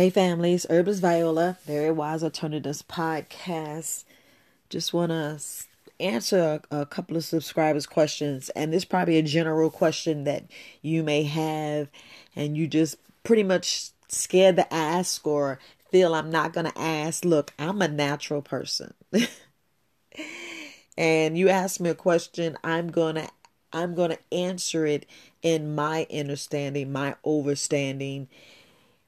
Hey families, Herbalist Viola, Very Wise Alternatives podcast. Just want to answer a, a, couple of subscribers' questions, and this is probably a general question that you may have, and you just pretty much scared to ask or feel I'm not going to ask. Look, I'm a natural person. and you ask me a question, I'm going to I'm going to answer it in my understanding, my overstanding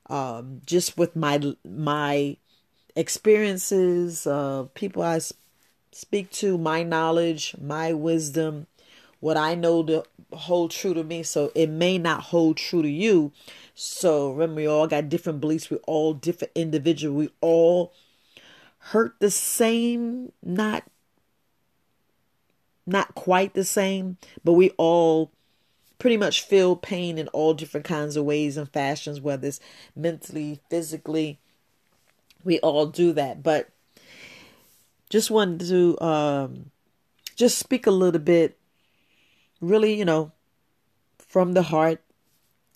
um, just with my my experiences, uh, people I speak to, my knowledge, my wisdom, what I know to hold true to me. So it may not hold true to you. So remember, we all got different beliefs. We all different individual. We all hurt the same, not not quite the same, but we all pretty much feel pain in all different kinds of ways and fashions, whether it's mentally, physically. We all do that. But just wanted to um, just speak a little bit, really, you know, from the heart,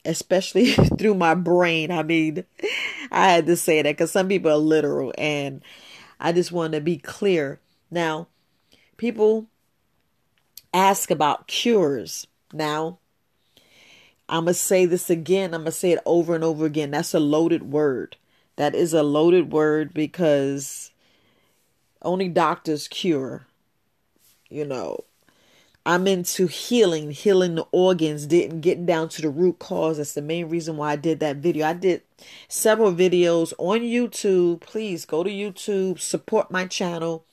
especially through my brain. I mean, I had to say that because some people are literal, and I just want to be clear. Now, people ask about cures. Now, I'm going to say this again. I'm going to say it over and over again. That's a loaded word. That is a loaded word because only doctors cure. You know, I'm into healing, healing the organs, didn't get down to the root cause. That's the main reason why I did that video. I did several videos on YouTube. Please go to YouTube, support my channel,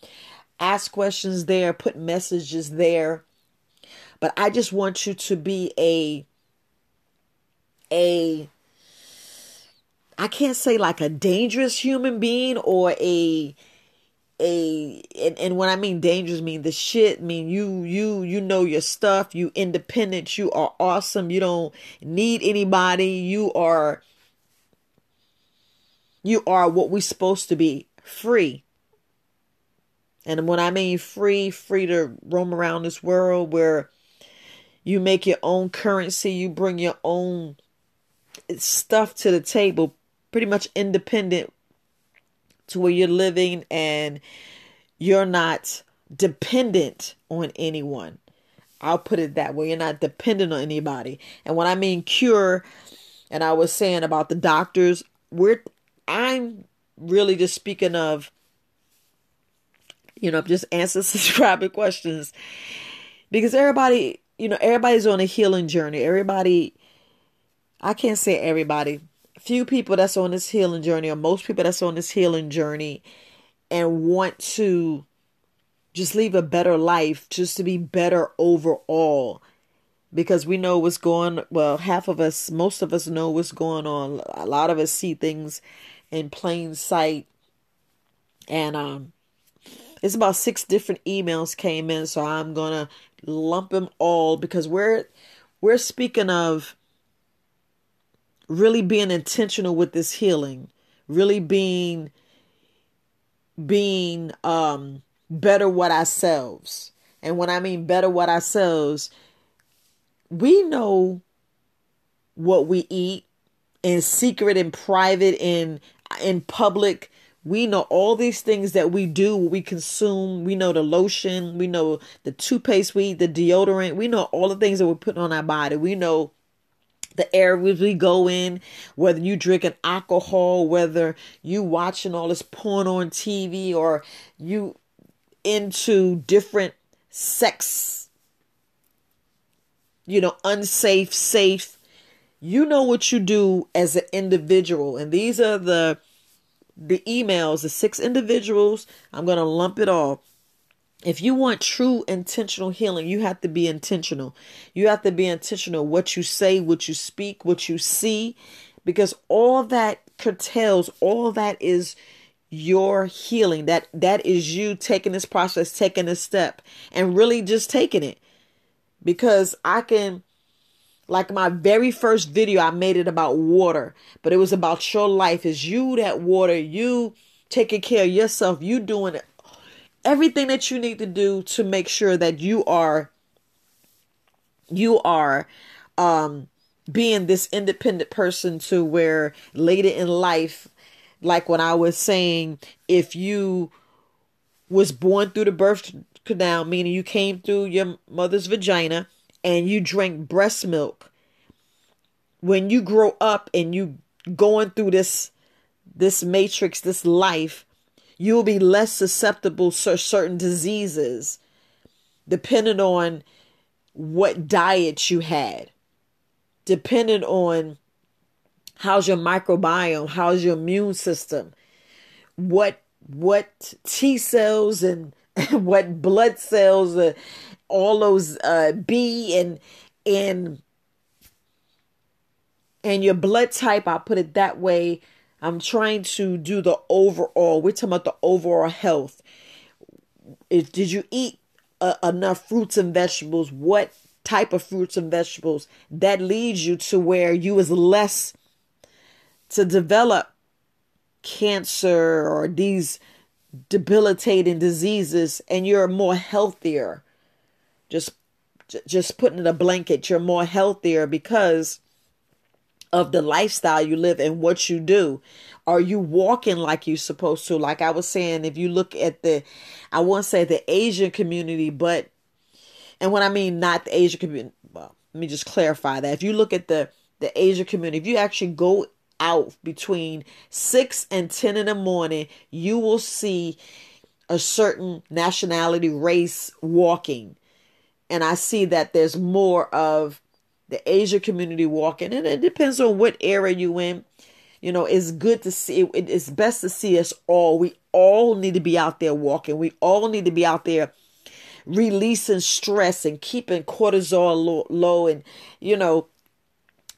ask questions there, put messages there. But I just want you to be a a I can't say like a dangerous human being or a a and, and when I mean dangerous mean the shit mean you you you know your stuff, you independent, you are awesome, you don't need anybody, you are you are what we supposed to be, free. And when I mean free, free to roam around this world where you make your own currency, you bring your own stuff to the table, pretty much independent to where you're living and you're not dependent on anyone. I'll put it that way. You're not dependent on anybody. And when I mean cure, and I was saying about the doctors, we're I'm really just speaking of, you know, just answer subscriber questions because everybody, you know, everybody's on a healing journey. Everybody I can't say everybody, few people that's on this healing journey, or most people that's on this healing journey and want to just live a better life, just to be better overall. Because we know what's going well, half of us, most of us know what's going on. A lot of us see things in plain sight. And um it's about six different emails came in, so I'm gonna lump them all because we're we're speaking of really being intentional with this healing, really being being um better what ourselves. And when I mean better what ourselves, we know what we eat in secret in private in in public. We know all these things that we do we consume. We know the lotion. We know the toothpaste we eat the deodorant. We know all the things that we're putting on our body. We know the areas we go in, whether you drinking alcohol, whether you watching all this porn on TV or you into different sex, you know, unsafe, safe. You know what you do as an individual. And these are the the emails, the six individuals. I'm gonna lump it all if you want true intentional healing, you have to be intentional. You have to be intentional what you say, what you speak, what you see, because all that curtails, all that is your healing. That that is you taking this process, taking a step, and really just taking it. Because I can like my very first video, I made it about water, but it was about your life. Is you that water, you taking care of yourself, you doing it everything that you need to do to make sure that you are you are um being this independent person to where later in life, like when I was saying, if you was born through the birth canal, meaning you came through your mother's vagina and you drank breast milk, when you grow up and you going through this this matrix, this life, you'll be less susceptible to certain diseases depending on what diet you had, depending on how's your microbiome, how's your immune system, what what T cells and what blood cells, uh, all those uh, B and and and your blood type. I'll put it that way. I'm trying to do the overall. We're talking about the overall health. If, did you eat uh, enough fruits and vegetables? What type of fruits and vegetables that leads you to where you is less to develop cancer or these debilitating diseases and you're more healthier just just putting in a blanket you're more healthier because of the lifestyle you live and what you do. Are you walking like you're supposed to? Like I was saying, if you look at the, I won't say the Asian community, but, and when I mean not the Asian community, well, let me just clarify that. If you look at the, the Asian community, if you actually go out between 6 and 10 in the morning, you will see a certain nationality race walking. And I see that there's more of the Asia community walking, and it depends on what area you in. You know, it's good to see. It's best to see us all. We all need to be out there walking. We all need to be out there releasing stress and keeping cortisol low, low and you know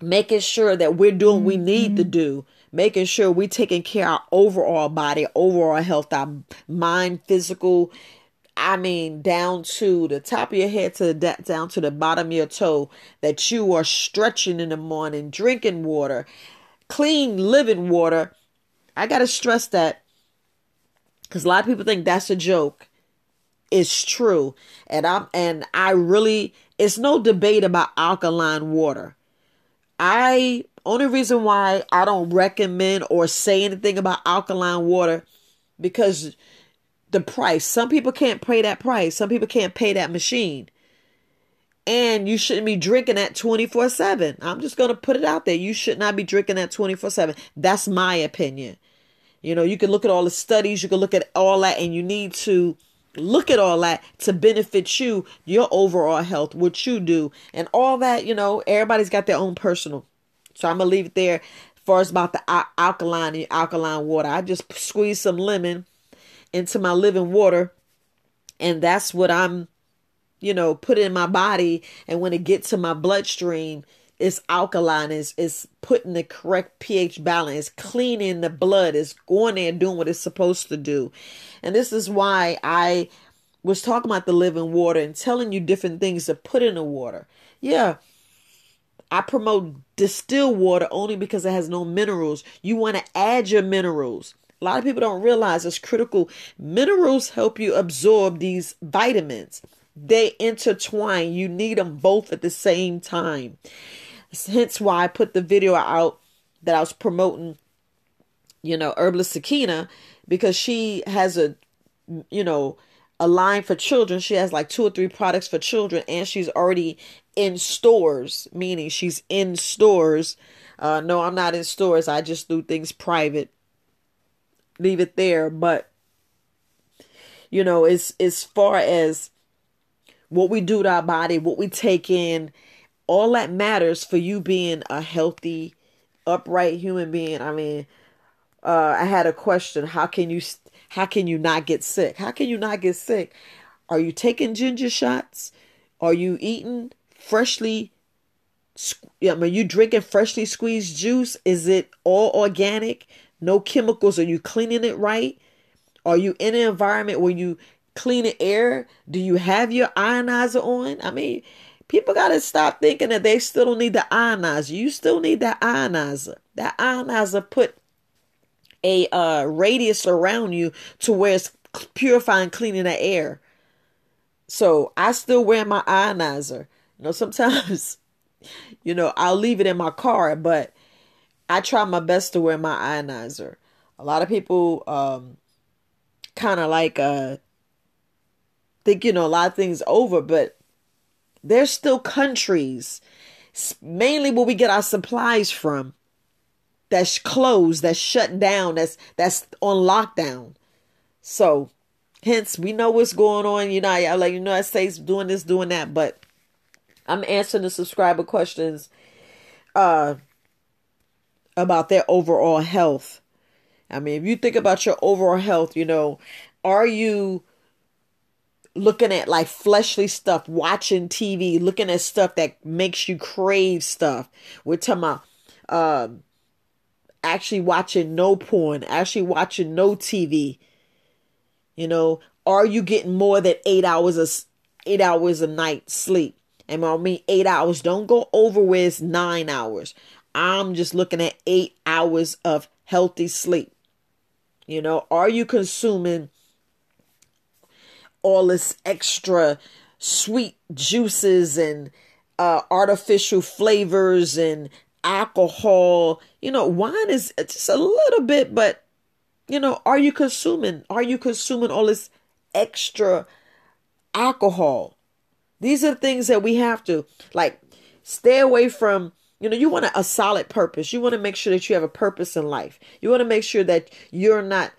making sure that we're doing what we need to mm-hmm. do making sure we're taking care of our overall body overall health our mind physical I mean, down to the top of your head to the down to the bottom of your toe, that you are stretching in the morning, drinking water, clean living water. I gotta stress that because a lot of people think that's a joke. It's true, and I'm and I really it's no debate about alkaline water. I only reason why I don't recommend or say anything about alkaline water because the price. Some people can't pay that price. Some people can't pay that machine. And you shouldn't be drinking that 24 7. I'm just going to put it out there. You should not be drinking that 24 7. That's my opinion. You know, you can look at all the studies, you can look at all that, and you need to look at all that to benefit you, your overall health, what you do, and all that. You know, everybody's got their own personal. So I'm going to leave it there. As far as about the alkaline, alkaline water, I just squeeze some lemon into my living water and that's what I'm you know put in my body. And when it gets to my bloodstream it's alkaline it's, it's putting the correct pH balance cleaning the blood it's going there and doing what it's supposed to do. And this is why I was talking about the living water and telling you different things to put in the water. Yeah I promote distilled water only because it has no minerals. You want to add your minerals a lot of people don't realize it's critical. Minerals help you absorb these vitamins. They intertwine. You need them both at the same time. Hence why I put the video out that I was promoting, you know, Herbalist Sakina, because she has a, you know, a line for children. She has like two or three products for children, and she's already in stores, meaning she's in stores. Uh, no, I'm not in stores. I just do things private leave it there. But you know, as as far as what we do to our body, what we take in, all that matters for you being a healthy, upright human being. I mean, uh, I had a question: How can you how can you not get sick? How can you not get sick? Are you taking ginger shots? Are you eating freshly? I mean, you drinking freshly squeezed juice? Is it all organic? No chemicals. Are you cleaning it right? Are you in an environment where you clean the air? Do you have your ionizer on? I mean, people got to stop thinking that they still don't need the ionizer. You still need that ionizer. That ionizer put a uh, radius around you to where it's purifying, cleaning the air. So I still wear my ionizer. You know, sometimes you know, I'll leave it in my car, but I try my best to wear my ionizer. A lot of people um kind of like uh think you know a lot of things over, but there's still countries mainly where we get our supplies from that's closed, that's shut down, that's that's on lockdown. So hence we know what's going on. You know, I like you know, United States doing this, doing that, but I'm answering the subscriber questions uh about their overall health. I mean, if you think about your overall health, you know, are you looking at like fleshly stuff, watching TV, looking at stuff that makes you crave stuff? We're talking about um actually watching no porn, actually watching no TV. You know, are you getting more than eight hours of eight hours a night sleep? And I mean eight hours. Don't go over with nine hours. I'm just looking at eight hours of healthy sleep. You know, are you consuming all this extra sweet juices and uh, artificial flavors and alcohol? You know, wine is just a little bit, but you know, are you consuming? Are you consuming all this extra alcohol? These are things that we have to like stay away from you know, you want a, a solid purpose. You want to make sure that you have a purpose in life. You want to make sure that you're not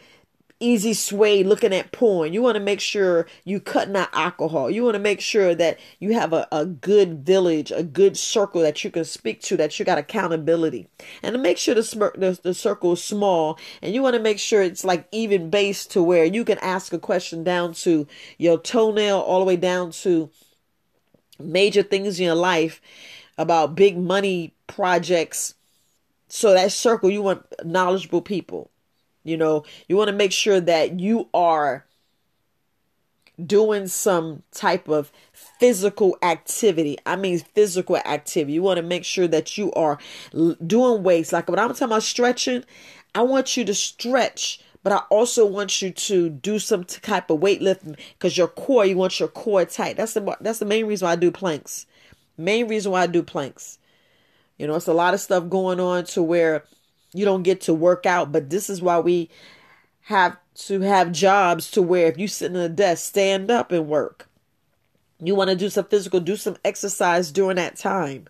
easy sway looking at porn. You want to make sure you cutting out alcohol. You want to make sure that you have a, a good village, a good circle that you can speak to, that you got accountability. And to make sure the, the, the circle is small and you want to make sure it's like even based to where you can ask a question down to your toenail all the way down to major things in your life about big money projects. So that circle, you want knowledgeable people. You know, you want to make sure that you are doing some type of physical activity. I mean, physical activity. You want to make sure that you are doing weights. Like when I'm talking about stretching, I want you to stretch, but I also want you to do some type of weightlifting because your core, you want your core tight. That's the that's the main reason why I do planks. Main reason why I do planks. You know, it's a lot of stuff going on to where you don't get to work out, but this is why we have to have jobs to where if you sit in a desk, stand up and work. You want to do some physical, do some exercise during that time.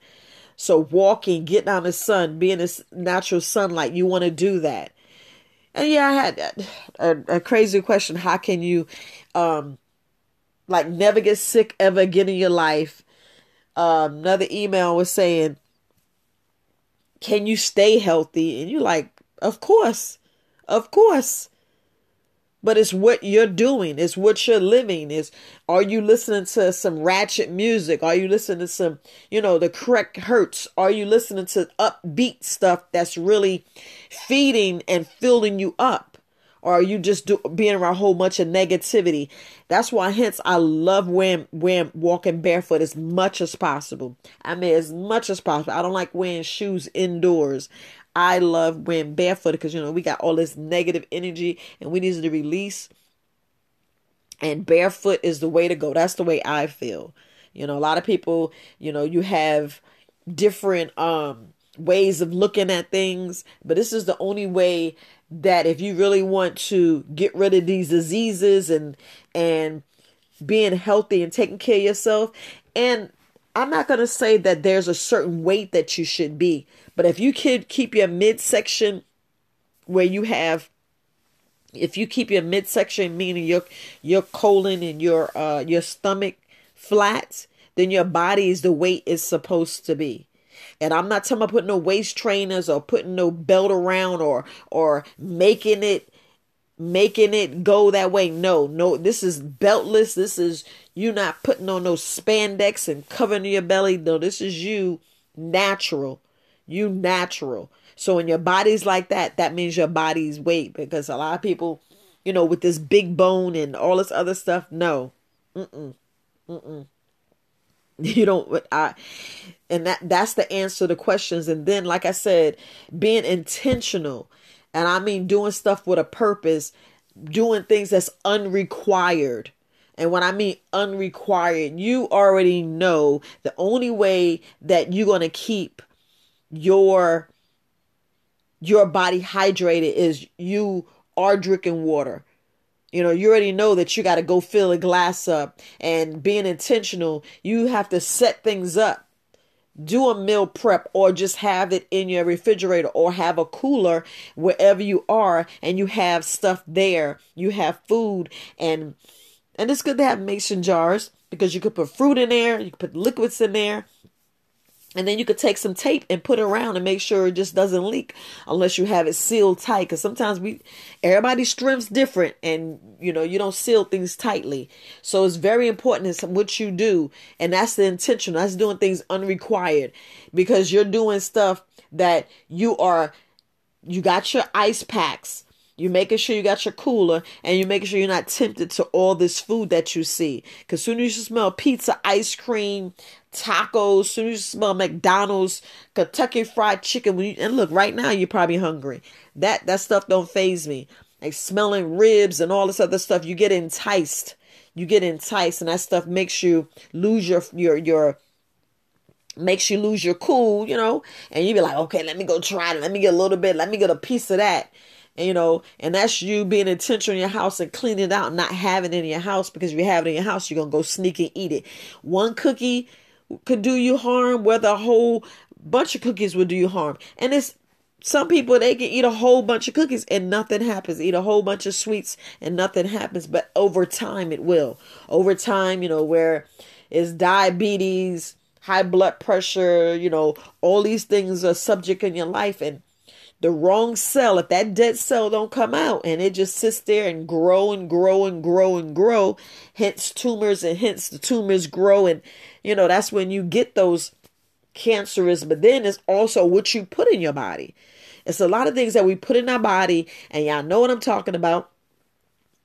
So walking, getting out in the sun, being in natural sunlight, you want to do that. And yeah, I had a, a, crazy question. How can you, um, like never get sick ever again in your life um, another email was saying, Can you stay healthy? And you're like, Of course, of course. But it's what you're doing, it's what you're living. Is are you listening to some ratchet music? Are you listening to some, you know, the correct hertz? Are you listening to upbeat stuff that's really feeding and filling you up? Or are you just do, being around a whole bunch of negativity? That's why, hence, I love wearing, wearing walking barefoot as much as possible. I mean, as much as possible. I don't like wearing shoes indoors. I love wearing barefoot because you know we got all this negative energy and we need to release. And barefoot is the way to go. That's the way I feel. You know, a lot of people, you know, you have different um ways of looking at things, but this is the only way that if you really want to get rid of these diseases and and being healthy and taking care of yourself and I'm not going to say that there's a certain weight that you should be, but if you could keep your midsection where you have if you keep your midsection meaning your your colon and your uh your stomach flat, then your body is the weight is supposed to be. And I'm not talking about putting no waist trainers or putting no belt around or or making it making it go that way. No, no, this is beltless. This is you not putting on no spandex and covering your belly. No, this is you natural. You natural. So when your body's like that, that means your body's weight because a lot of people, you know, with this big bone and all this other stuff, no. Mm-mm. Mm-mm. You don't I and that that's the answer to the questions and then like i said being intentional and i mean doing stuff with a purpose doing things that's unrequired And when I mean unrequired, you already know the only way that you're going to keep your your body hydrated is you are drinking water. You know, you already know that you got to go fill a glass up and being intentional, you have to set things up. Do a meal prep or just have it in your refrigerator or have a cooler wherever you are and you have stuff there. You have food and and it's good to have mason jars because you could put fruit in there, you could put liquids in there, and then you could take some tape and put it around and make sure it just doesn't leak unless you have it sealed tight. Because sometimes we, everybody's strength's different and, you know, you don't seal things tightly. So it's very important is what you do. And that's the intention. That's doing things unrequired because you're doing stuff that you are, you got your ice packs you're making sure you got your cooler and you're making sure you're not tempted to all this food that you see. Because soon as you smell pizza, ice cream, tacos, soon as you smell McDonald's, Kentucky Fried Chicken, you, and look, right now you're probably hungry. That that stuff don't faze me. Like smelling ribs and all this other stuff, you get enticed. You get enticed, and that stuff makes you lose your your your makes you lose your cool, you know, and you be like, okay, let me go try it. Let me get a little bit. Let me get a piece of that you know, and that's you being intentional in your house and cleaning it out, not having it in your house because if you have it in your house, you're gonna go sneak and eat it. One cookie could do you harm, whether a whole bunch of cookies would do you harm. And it's some people they can eat a whole bunch of cookies and nothing happens. Eat a whole bunch of sweets and nothing happens. But over time it will. Over time, you know, where is diabetes, high blood pressure, you know, all these things are subject in your life and the wrong cell, if that dead cell don't come out and it just sits there and grow and grow and grow and grow, hence tumors and hence the tumors grow and you know that's when you get those cancerous. But then it's also what you put in your body. It's a lot of things that we put in our body, and y'all know what I'm talking about.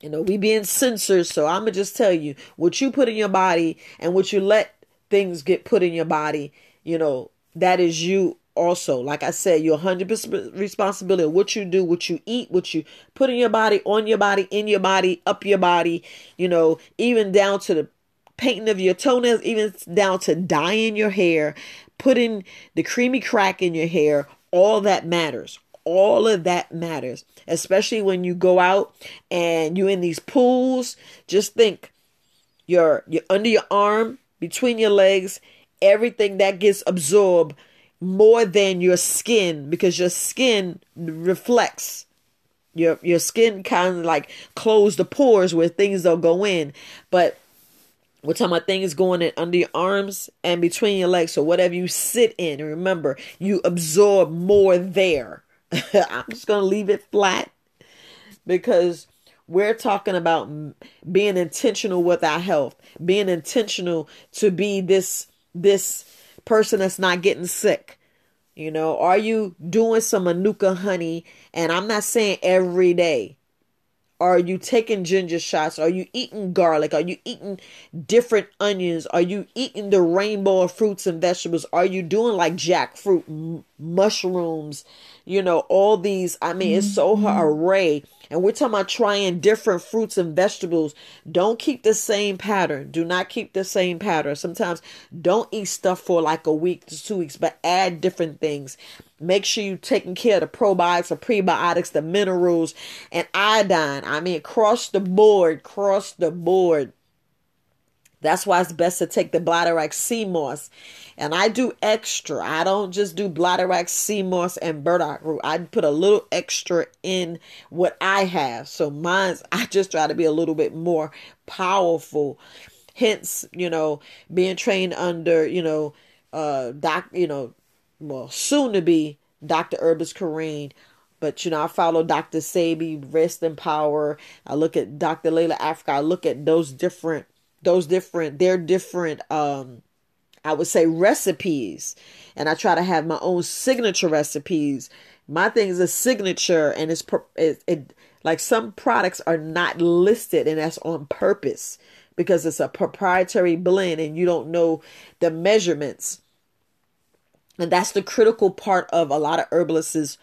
You know, we being censored, so I'm gonna just tell you what you put in your body and what you let things get put in your body. You know, that is you also like i said you're 100% responsibility of what you do what you eat what you put in your body on your body in your body up your body you know even down to the painting of your toenails even down to dyeing your hair putting the creamy crack in your hair all that matters. All of that matters especially when you go out and you're in these pools. Just think you're you're under your arm between your legs everything that gets absorbed more than your skin because your skin reflects. Your your skin kind of like close the pores where things don't go in. But we're talking about things going in under your arms and between your legs. So whatever you sit in remember you absorb more there. I'm just gonna leave it flat because we're talking about being intentional with our health being intentional to be this this person that's not getting sick? You know, are you doing some manuka honey? And I'm not saying every day. Are you taking ginger shots? Are you eating garlic? Are you eating different onions? Are you eating the rainbow of fruits and vegetables? Are you doing like jackfruit, m- mushrooms? You know, all these. I mean, it's so mm-hmm. array. And we're talking about trying different fruits and vegetables. Don't keep the same pattern. Do not keep the same pattern. Sometimes don't eat stuff for like a week to two weeks, but add different things. Make sure you're taking care of the probiotics, the prebiotics, the minerals, and iodine. I mean, across the board, cross the board. That's why it's best to take the Bladderwrack sea moss. And I do extra. I don't just do Bladderwrack sea moss and burdock root. I put a little extra in what I have. So mine's, I just try to be a little bit more powerful. Hence, you know, being trained under, you know, uh, doc, you know, well, soon to be Dr. Herbis Corrine. But you know, I follow Dr. Sebi, Rest in Power. I look at Dr. Llaila Africa. I look at those different, those different, they're different um I would say recipes. And I try to have my own signature recipes. My thing is a signature and it's it, it like some products are not listed and that's on purpose because it's a proprietary blend and you don't know the measurements and that's the critical part of a lot of herbalists'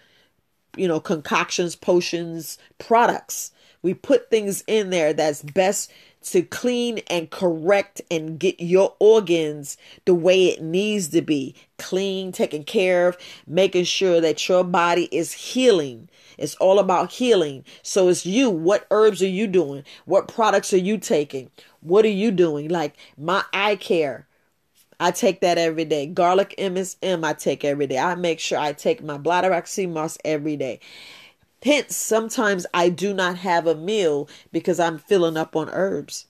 you know, concoctions, potions, products. We put things in there that's best to clean and correct and get your organs the way it needs to be clean, taken care of, making sure that your body is healing. It's all about healing. So it's you. What herbs are you doing? What products are you taking? What are you doing? Like my eye care. I take that every day. Garlic MSM I take every day. I make sure I take my bladder sea moss every day. Hence, sometimes I do not have a meal because I'm filling up on herbs.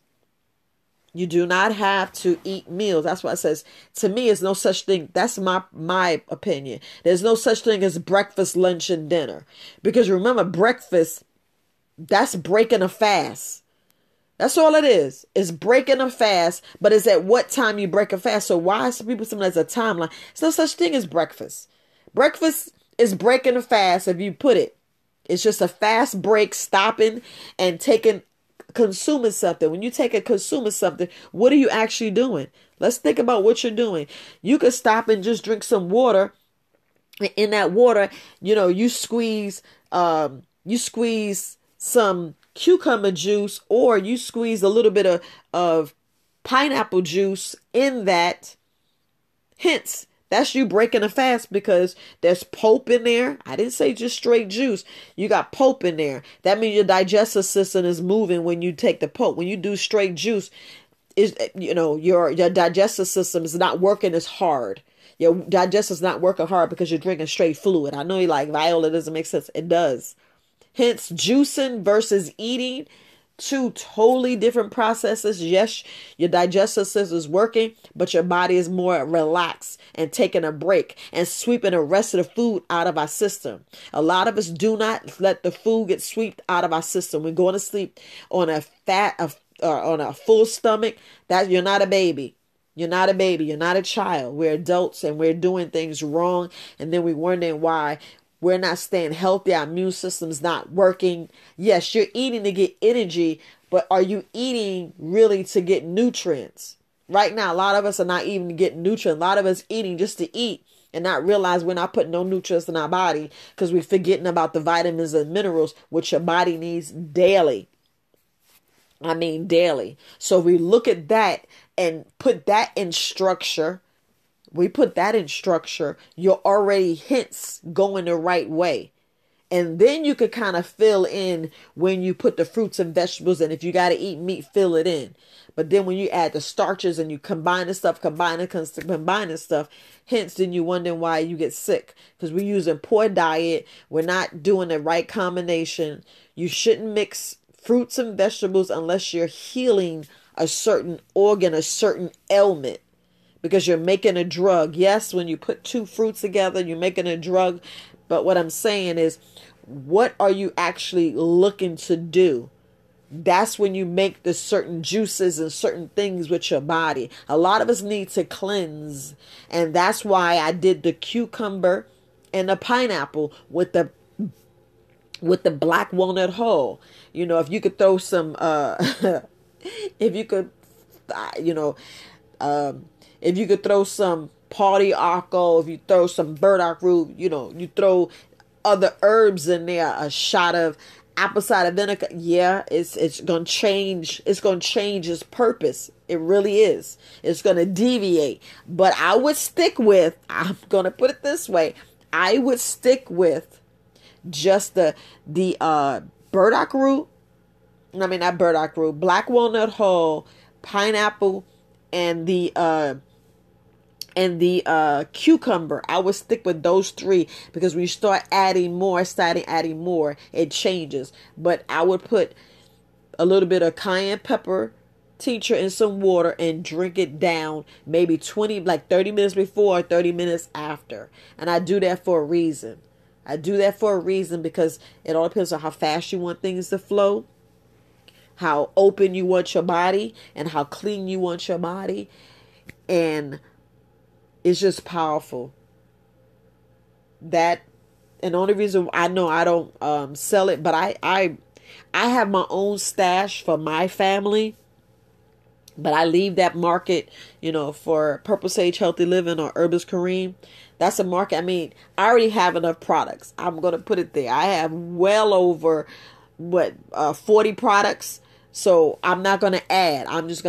You do not have to eat meals. That's why it says to me it's no such thing. That's my my opinion. There's no such thing as breakfast, lunch, and dinner. Because remember, breakfast, that's breaking a fast. That's all it is. It's breaking a fast, but it's at what time you break a fast. So why some people sometimes a timeline? It's no such thing as breakfast. Breakfast is breaking a fast if you put it it's just a fast break, stopping and taking, consuming something. When you take a consuming something, what are you actually doing? Let's think about what you're doing. You could stop and just drink some water. In that water, you know, you squeeze, um, you squeeze some cucumber juice, or you squeeze a little bit of, of pineapple juice in that. Hence, that's you breaking a fast because there's pulp in there. I didn't say just straight juice. You got pulp in there. That means your digestive system is moving when you take the pulp. When you do straight juice, is you know your your digestive system is not working as hard. Your digestive is not working hard because you're drinking straight fluid. I know you like Viola doesn't make sense. It does. Hence, juicing versus eating two totally different processes. Yes, your digestive system is working, but your body is more relaxed and taking a break and sweeping the rest of the food out of our system. A lot of us do not let the food get swept out of our system. We're going to sleep on a fat, a, on a full stomach. That you're not a baby. You're not a baby. You're not a child. We're adults and we're doing things wrong. And then we're wondering why we're not staying healthy. Our immune system's not working. Yes, you're eating to get energy, but are you eating really to get nutrients? Right now, a lot of us are not even getting nutrients. A lot of us eating just to eat and not realize we're not putting no nutrients in our body because we're forgetting about the vitamins and minerals which your body needs daily. I mean, daily. So we look at that and put that in structure we put that in structure, you're already hints going the right way. And then you could kind of fill in when you put the fruits and vegetables in. If you got to eat meat, fill it in. But then when you add the starches and you combine the stuff, combine the combining stuff, hence then you wondering why you get sick. Because we're using poor diet. We're not doing the right combination. You shouldn't mix fruits and vegetables unless you're healing a certain organ, a certain ailment because you're making a drug. Yes, when you put two fruits together, you're making a drug. But what I'm saying is, what are you actually looking to do? That's when you make the certain juices and certain things with your body. A lot of us need to cleanse. And that's why I did the cucumber and the pineapple with the with the black walnut hull. You know, if you could throw some uh if you could uh, you know um if you could throw some pau d'arco, if you throw some burdock root, you know, you throw other herbs in there, a shot of apple cider vinegar, yeah, it's it's gonna change. It's gonna change its purpose. It really is. It's gonna deviate. But I would stick with. I'm gonna put it this way. I would stick with just the the uh burdock root. I mean not burdock root, black walnut hull, pineapple, and the uh and the uh, cucumber. I would stick with those three because when you start adding more, starting adding more, it changes. But I would put a little bit of cayenne pepper tincture in some water and drink it down maybe 20 like 30 minutes before 30 minutes after and i do that for a reason i do that for a reason because it all depends on how fast you want things to flow how open you want your body and how clean you want your body and it's just powerful. That and only reason I know I don't um, sell it, but I I I have my own stash for my family. But I leave that market, you know, for Purple Sage Healthy Living or Herbis Kareem. That's a market. I mean, I already have enough products. I'm gonna put it there. I have well over what uh, 40 products So I'm not to add. I'm just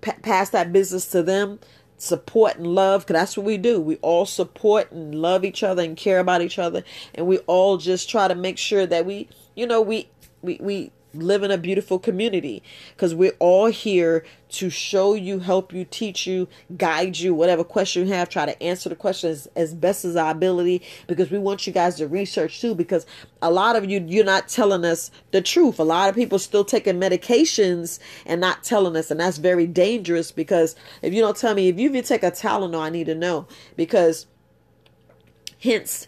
p- pass that business to them support and love because that's what we do. We all support and love each other and care about each other. And we all just try to make sure that we you know we we, we live in a beautiful community because we're all here to show you, help you, teach you, guide you, whatever question you have, try to answer the questions as best as our ability because we want you guys to research too because a lot of you you're not telling us the truth. A lot of people still taking medications and not telling us and that's very dangerous because if you don't tell me if you even take a Tylenol, I need to know because hence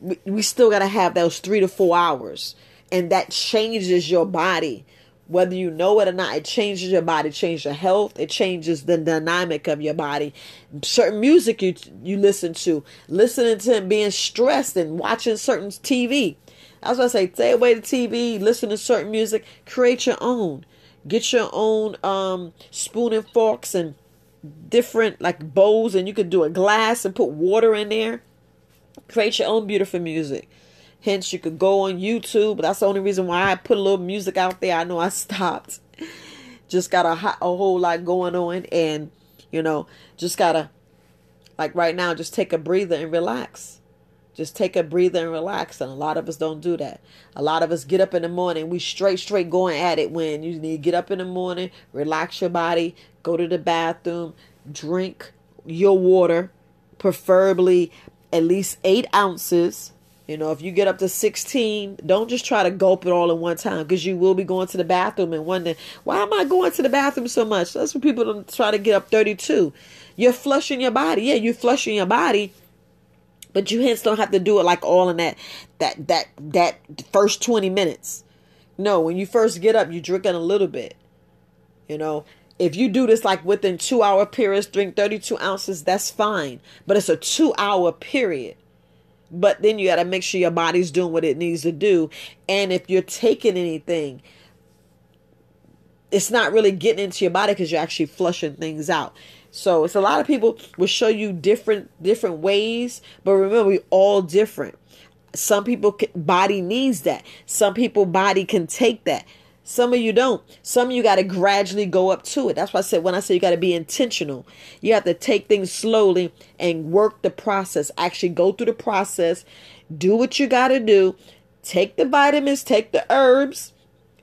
we, we still got to have those 3 to 4 hours and that changes your body. Whether you know it or not it changes your body changes your health it changes the dynamic of your body. Certain music you you listen to listening to and being stressed and watching certain tv that's what i say stay away to tv listen to certain music create your own. Get your own um spoon and forks and different like bowls and you could do a glass and put water in there. Create your own beautiful music Hence, you could go on YouTube. That's the only reason why I put a little music out there. I know I stopped. just got a, a whole lot going on. And, you know, just got to, like right now, just take a breather and relax. Just take a breather and relax. And a lot of us don't do that. A lot of us get up in the morning. We straight, straight going at it when you need to get up in the morning, relax your body, go to the bathroom, drink your water, preferably at least eight ounces you know, if you get up to 16, don't just try to gulp it all in one time because you will be going to the bathroom and wondering, why am I going to the bathroom so much? That's when people don't try to get up 32. You're flushing your body. Yeah, you're flushing your body, but you hence don't have to do it like all in that that that that first 20 minutes. No, when you first get up, you drink in a little bit. You know, if you do this like within two hour periods, drink 32 ounces, that's fine. But it's a two hour period but then you got to make sure your body's doing what it needs to do. And if you're taking anything it's not really getting into your body because you're actually flushing things out. So it's a lot of people will show you different different ways but remember we all different. Some people body needs that. Some people body can take that some of you don't. Some of you got to gradually go up to it. That's why I said when I say you got to be intentional, you have to take things slowly and work the process. Actually, go through the process, do what you got to do. Take the vitamins, take the herbs.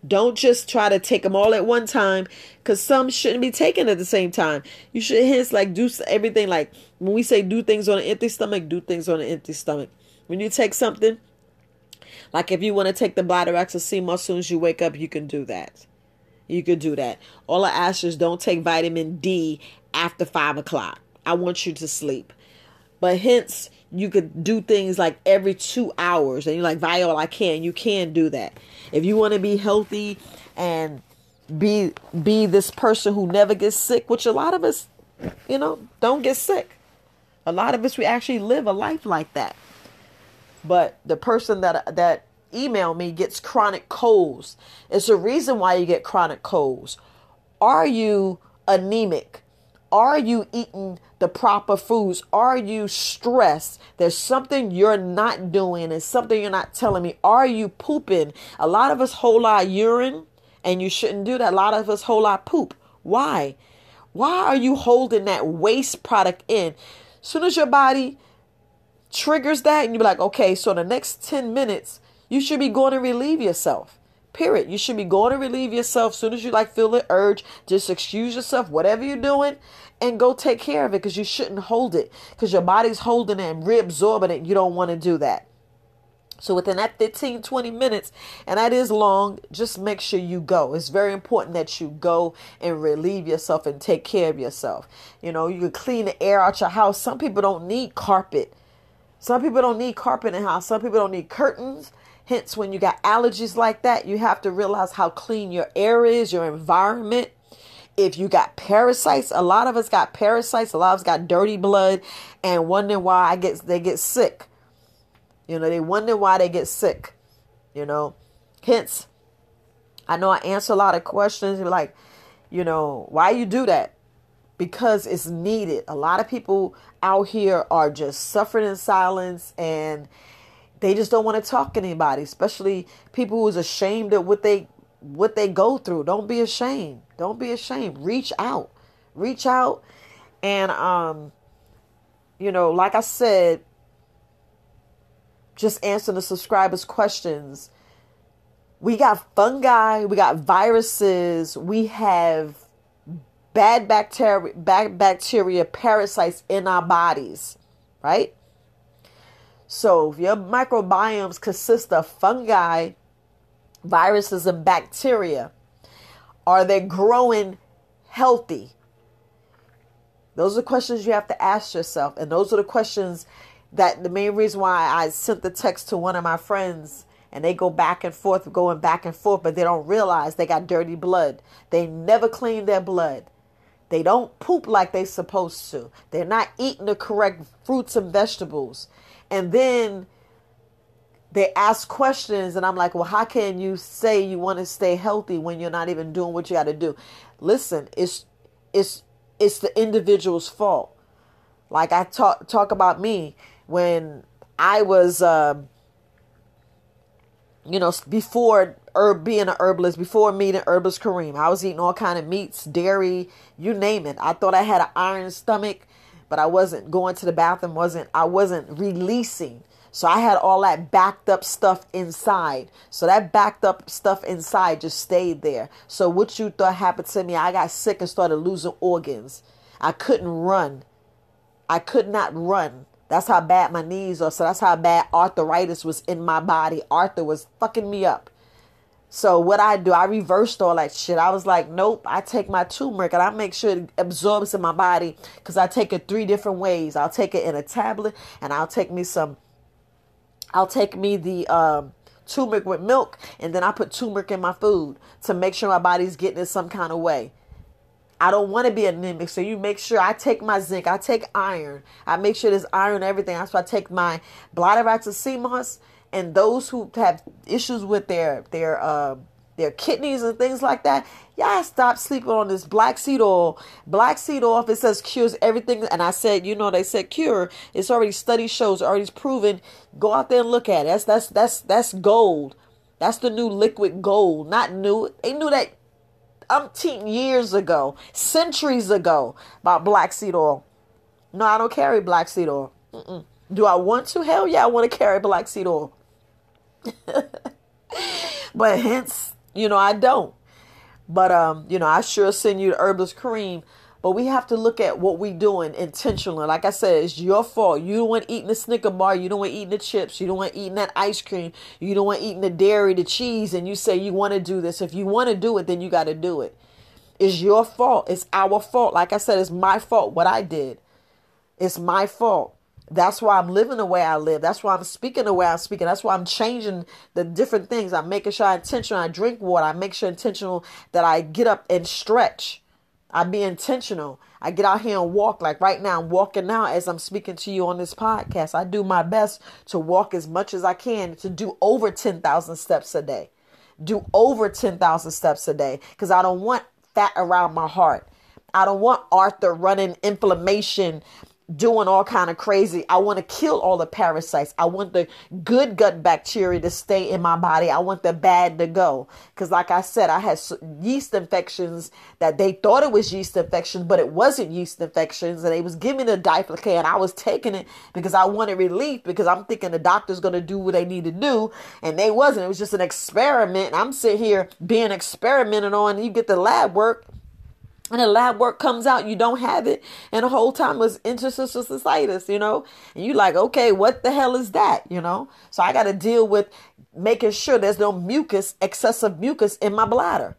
Don't just try to take them all at one time because some shouldn't be taken at the same time. You should hence like do everything like when we say do things on an empty stomach, do things on an empty stomach. When you take something, like if you want to take the Bladderwrack sea moss as soon as you wake up, you can do that. You can do that. All I ask is don't take vitamin D after five o'clock. I want you to sleep. But hence, you could do things like every two hours, and you're like, Viola, I can. You can do that. If you want to be healthy and be be this person who never gets sick, which a lot of us, you know, don't get sick. A lot of us we actually live a life like that but the person that that email me gets chronic colds. It's a reason why you get chronic colds. Are you anemic? Are you eating the proper foods? Are you stressed? There's something you're not doing and something you're not telling me. Are you pooping? A lot of us hold lot urine and you shouldn't do that. A lot of us hold lot poop. Why? Why are you holding that waste product in? Soon as your body triggers that and you be like, okay, so the next 10 minutes, you should be going to relieve yourself. Period. You should be going to relieve yourself as soon as you like feel the urge. Just excuse yourself, whatever you're doing, and go take care of it because you shouldn't hold it because your body's holding it and reabsorbing it. You don't want to do that. So within that 15, 20 minutes, and that is long, just make sure you go. It's very important that you go and relieve yourself and take care of yourself. You know, you clean the air out your house. Some people don't need carpet some people don't need carpet in house. Some people don't need curtains. Hence, when you got allergies like that, you have to realize how clean your air is, your environment. If you got parasites, a lot of us got parasites. A lot of us got dirty blood, and wondering why I get they get sick. You know, they wonder why they get sick. You know, hence, I know I answer a lot of questions. Like, you know, why you do that? Because it's needed. A lot of people out here are just suffering in silence and they just don't want to talk to anybody, especially people who's ashamed of what they what they go through. Don't be ashamed. Don't be ashamed. Reach out. Reach out and um you know, like I said, just answering the subscribers' questions. We got fungi, we got viruses, we have bad bacteria, bad bacteria, parasites in our bodies, right? So, if your microbiomes consist of fungi, viruses, and bacteria, are they growing healthy? Those are questions you have to ask yourself. And those are the questions that the main reason why I sent the text to one of my friends and they go back and forth, going back and forth, but they don't realize they got dirty blood. They never clean their blood. They don't poop like they're supposed to. They're not eating the correct fruits and vegetables. And then they ask questions and I'm like, "Well, how can you say you want to stay healthy when you're not even doing what you got to do?" Listen, it's it's it's the individual's fault. Like I talk talk about me when I was, uh, you know, before herb being an herbalist, before meeting herbalist Kareem, I was eating all kind of meats, dairy, you name it. I thought I had an iron stomach, but I wasn't going to the bathroom. wasn't I wasn't releasing. So I had all that backed up stuff inside. So that backed up stuff inside just stayed there. So what you thought happened to me, I got sick and started losing organs. I couldn't run. I could not run. That's how bad my knees are. So that's how bad arthritis was in my body. Arthur was fucking me up. So what I do, I reversed all that shit. I was like, nope. I take my turmeric and I make sure it absorbs in my body because I take it three different ways. I'll take it in a tablet and I'll take me some I'll take me the um, turmeric with milk, and then I put turmeric in my food to make sure my body's getting it some kind of way. I don't want to be anemic, so you make sure I take my zinc, I take iron, I make sure there's iron everything. That's why I take my bladderwracks and those who have issues with their their uh, their kidneys and things like that. Yeah, stop sleeping on this black seed oil. Black seed oil, if it says cures everything, and I said, you know, they said cure. It's already study shows, already proven. Go out there and look at it. That's that's that's that's gold. That's the new liquid gold. Not new. They knew that umpteen years ago, centuries ago, about black seed oil. No, I don't carry black seed oil. Mm-mm. Do I want to? Hell yeah, I want to carry black seed oil. but hence you know, I don't. But um, you know, I sure send you the herbalist Kareem. But we have to look at what we doing intentionally. Like I said, it's your fault. You don't want eating the Snicker bar. You don't want eating the chips. You don't want eating that ice cream. You don't want eating the dairy, the cheese. And you say you want to do this. If you want to do it, then you got to do it. It's your fault. It's our fault. Like I said, it's my fault what I did. It's my fault. That's why I'm living the way I live. That's why I'm speaking the way I'm speaking. That's why I'm changing the different things. I'm making sure I intentional. I drink water. I make sure intentional that I get up and stretch. I be intentional. I get out here and walk. Like right now, I'm walking now as I'm speaking to you on this podcast. I do my best to walk as much as I can to do over 10,000 steps a day. Do over 10,000 steps a day because I don't want fat around my heart. I don't want Arthur running inflammation doing all kind of crazy. I want to kill all the parasites. I want the good gut bacteria to stay in my body. I want the bad to go. Because like I said, I had yeast infections that they thought it was yeast infections, but it wasn't yeast infections. And they was giving me the Diflucan and I was taking it because I wanted relief because I'm thinking the doctor's going to do what they need to do. And they wasn't. It was just an experiment. I'm sitting here being experimented on. You get the lab work and the lab work comes out, you don't have it, and the whole time was interstitial cystitis, you know, and you're like, okay, what the hell is that, you know? So I got to deal with making sure there's no mucus, excessive mucus in my bladder.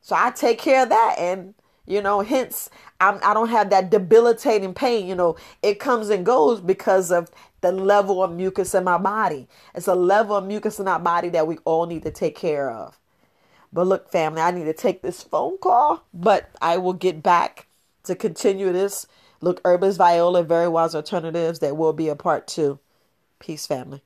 So I take care of that, and you know, hence I'm, I don't have that debilitating pain. You know, it comes and goes because of the level of mucus in my body. It's a level of mucus in our body that we all need to take care of. But look, family, I need to take this phone call, but I will get back to continue this. Look, Herbalist Viola, Very Wise Alternatives. There will be a part two. Peace, family.